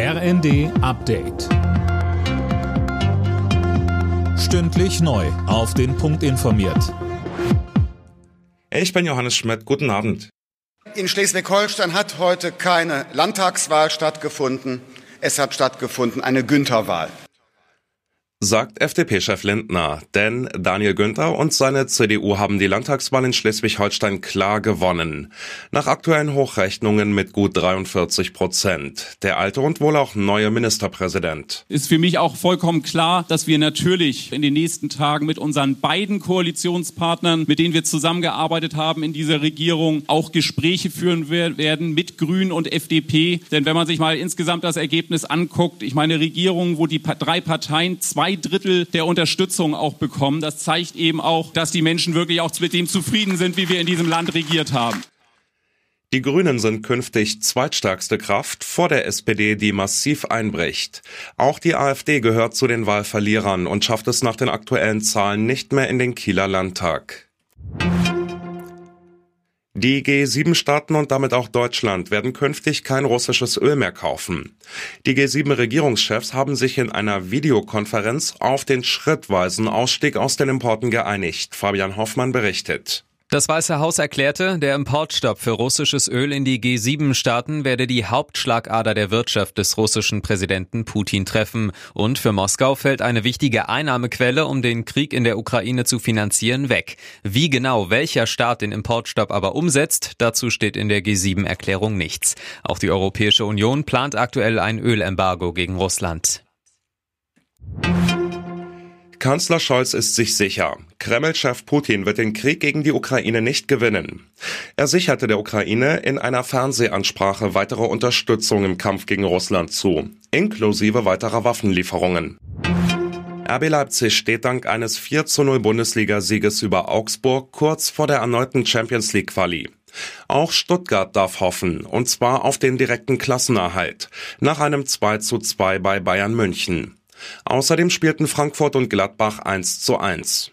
RND Update. Stündlich neu. Auf den Punkt informiert. Ich bin Johannes Schmidt. Guten Abend. In Schleswig-Holstein hat heute keine Landtagswahl stattgefunden. Es hat stattgefunden eine Güntherwahl sagt FDP-Chef Lindner. Denn Daniel Günther und seine CDU haben die Landtagswahl in Schleswig-Holstein klar gewonnen. Nach aktuellen Hochrechnungen mit gut 43 Prozent. Der alte und wohl auch neue Ministerpräsident. Ist für mich auch vollkommen klar, dass wir natürlich in den nächsten Tagen mit unseren beiden Koalitionspartnern, mit denen wir zusammengearbeitet haben in dieser Regierung, auch Gespräche führen werden mit Grünen und FDP. Denn wenn man sich mal insgesamt das Ergebnis anguckt, ich meine Regierung, wo die drei Parteien zwei zwei Drittel der Unterstützung auch bekommen. Das zeigt eben auch, dass die Menschen wirklich auch mit dem zufrieden sind, wie wir in diesem Land regiert haben. Die Grünen sind künftig zweitstärkste Kraft vor der SPD, die massiv einbricht. Auch die AfD gehört zu den Wahlverlierern und schafft es nach den aktuellen Zahlen nicht mehr in den Kieler Landtag. Die G7-Staaten und damit auch Deutschland werden künftig kein russisches Öl mehr kaufen. Die G7-Regierungschefs haben sich in einer Videokonferenz auf den schrittweisen Ausstieg aus den Importen geeinigt. Fabian Hoffmann berichtet. Das Weiße Haus erklärte, der Importstopp für russisches Öl in die G7-Staaten werde die Hauptschlagader der Wirtschaft des russischen Präsidenten Putin treffen. Und für Moskau fällt eine wichtige Einnahmequelle, um den Krieg in der Ukraine zu finanzieren, weg. Wie genau welcher Staat den Importstopp aber umsetzt, dazu steht in der G7-Erklärung nichts. Auch die Europäische Union plant aktuell ein Ölembargo gegen Russland. Kanzler Scholz ist sich sicher, Kreml-Chef Putin wird den Krieg gegen die Ukraine nicht gewinnen. Er sicherte der Ukraine in einer Fernsehansprache weitere Unterstützung im Kampf gegen Russland zu, inklusive weiterer Waffenlieferungen. RB Leipzig steht dank eines 4 zu 0 Bundesliga-Sieges über Augsburg kurz vor der erneuten Champions League Quali. Auch Stuttgart darf hoffen, und zwar auf den direkten Klassenerhalt, nach einem 2 zu 2 bei Bayern München. Außerdem spielten Frankfurt und Gladbach 1 zu 1.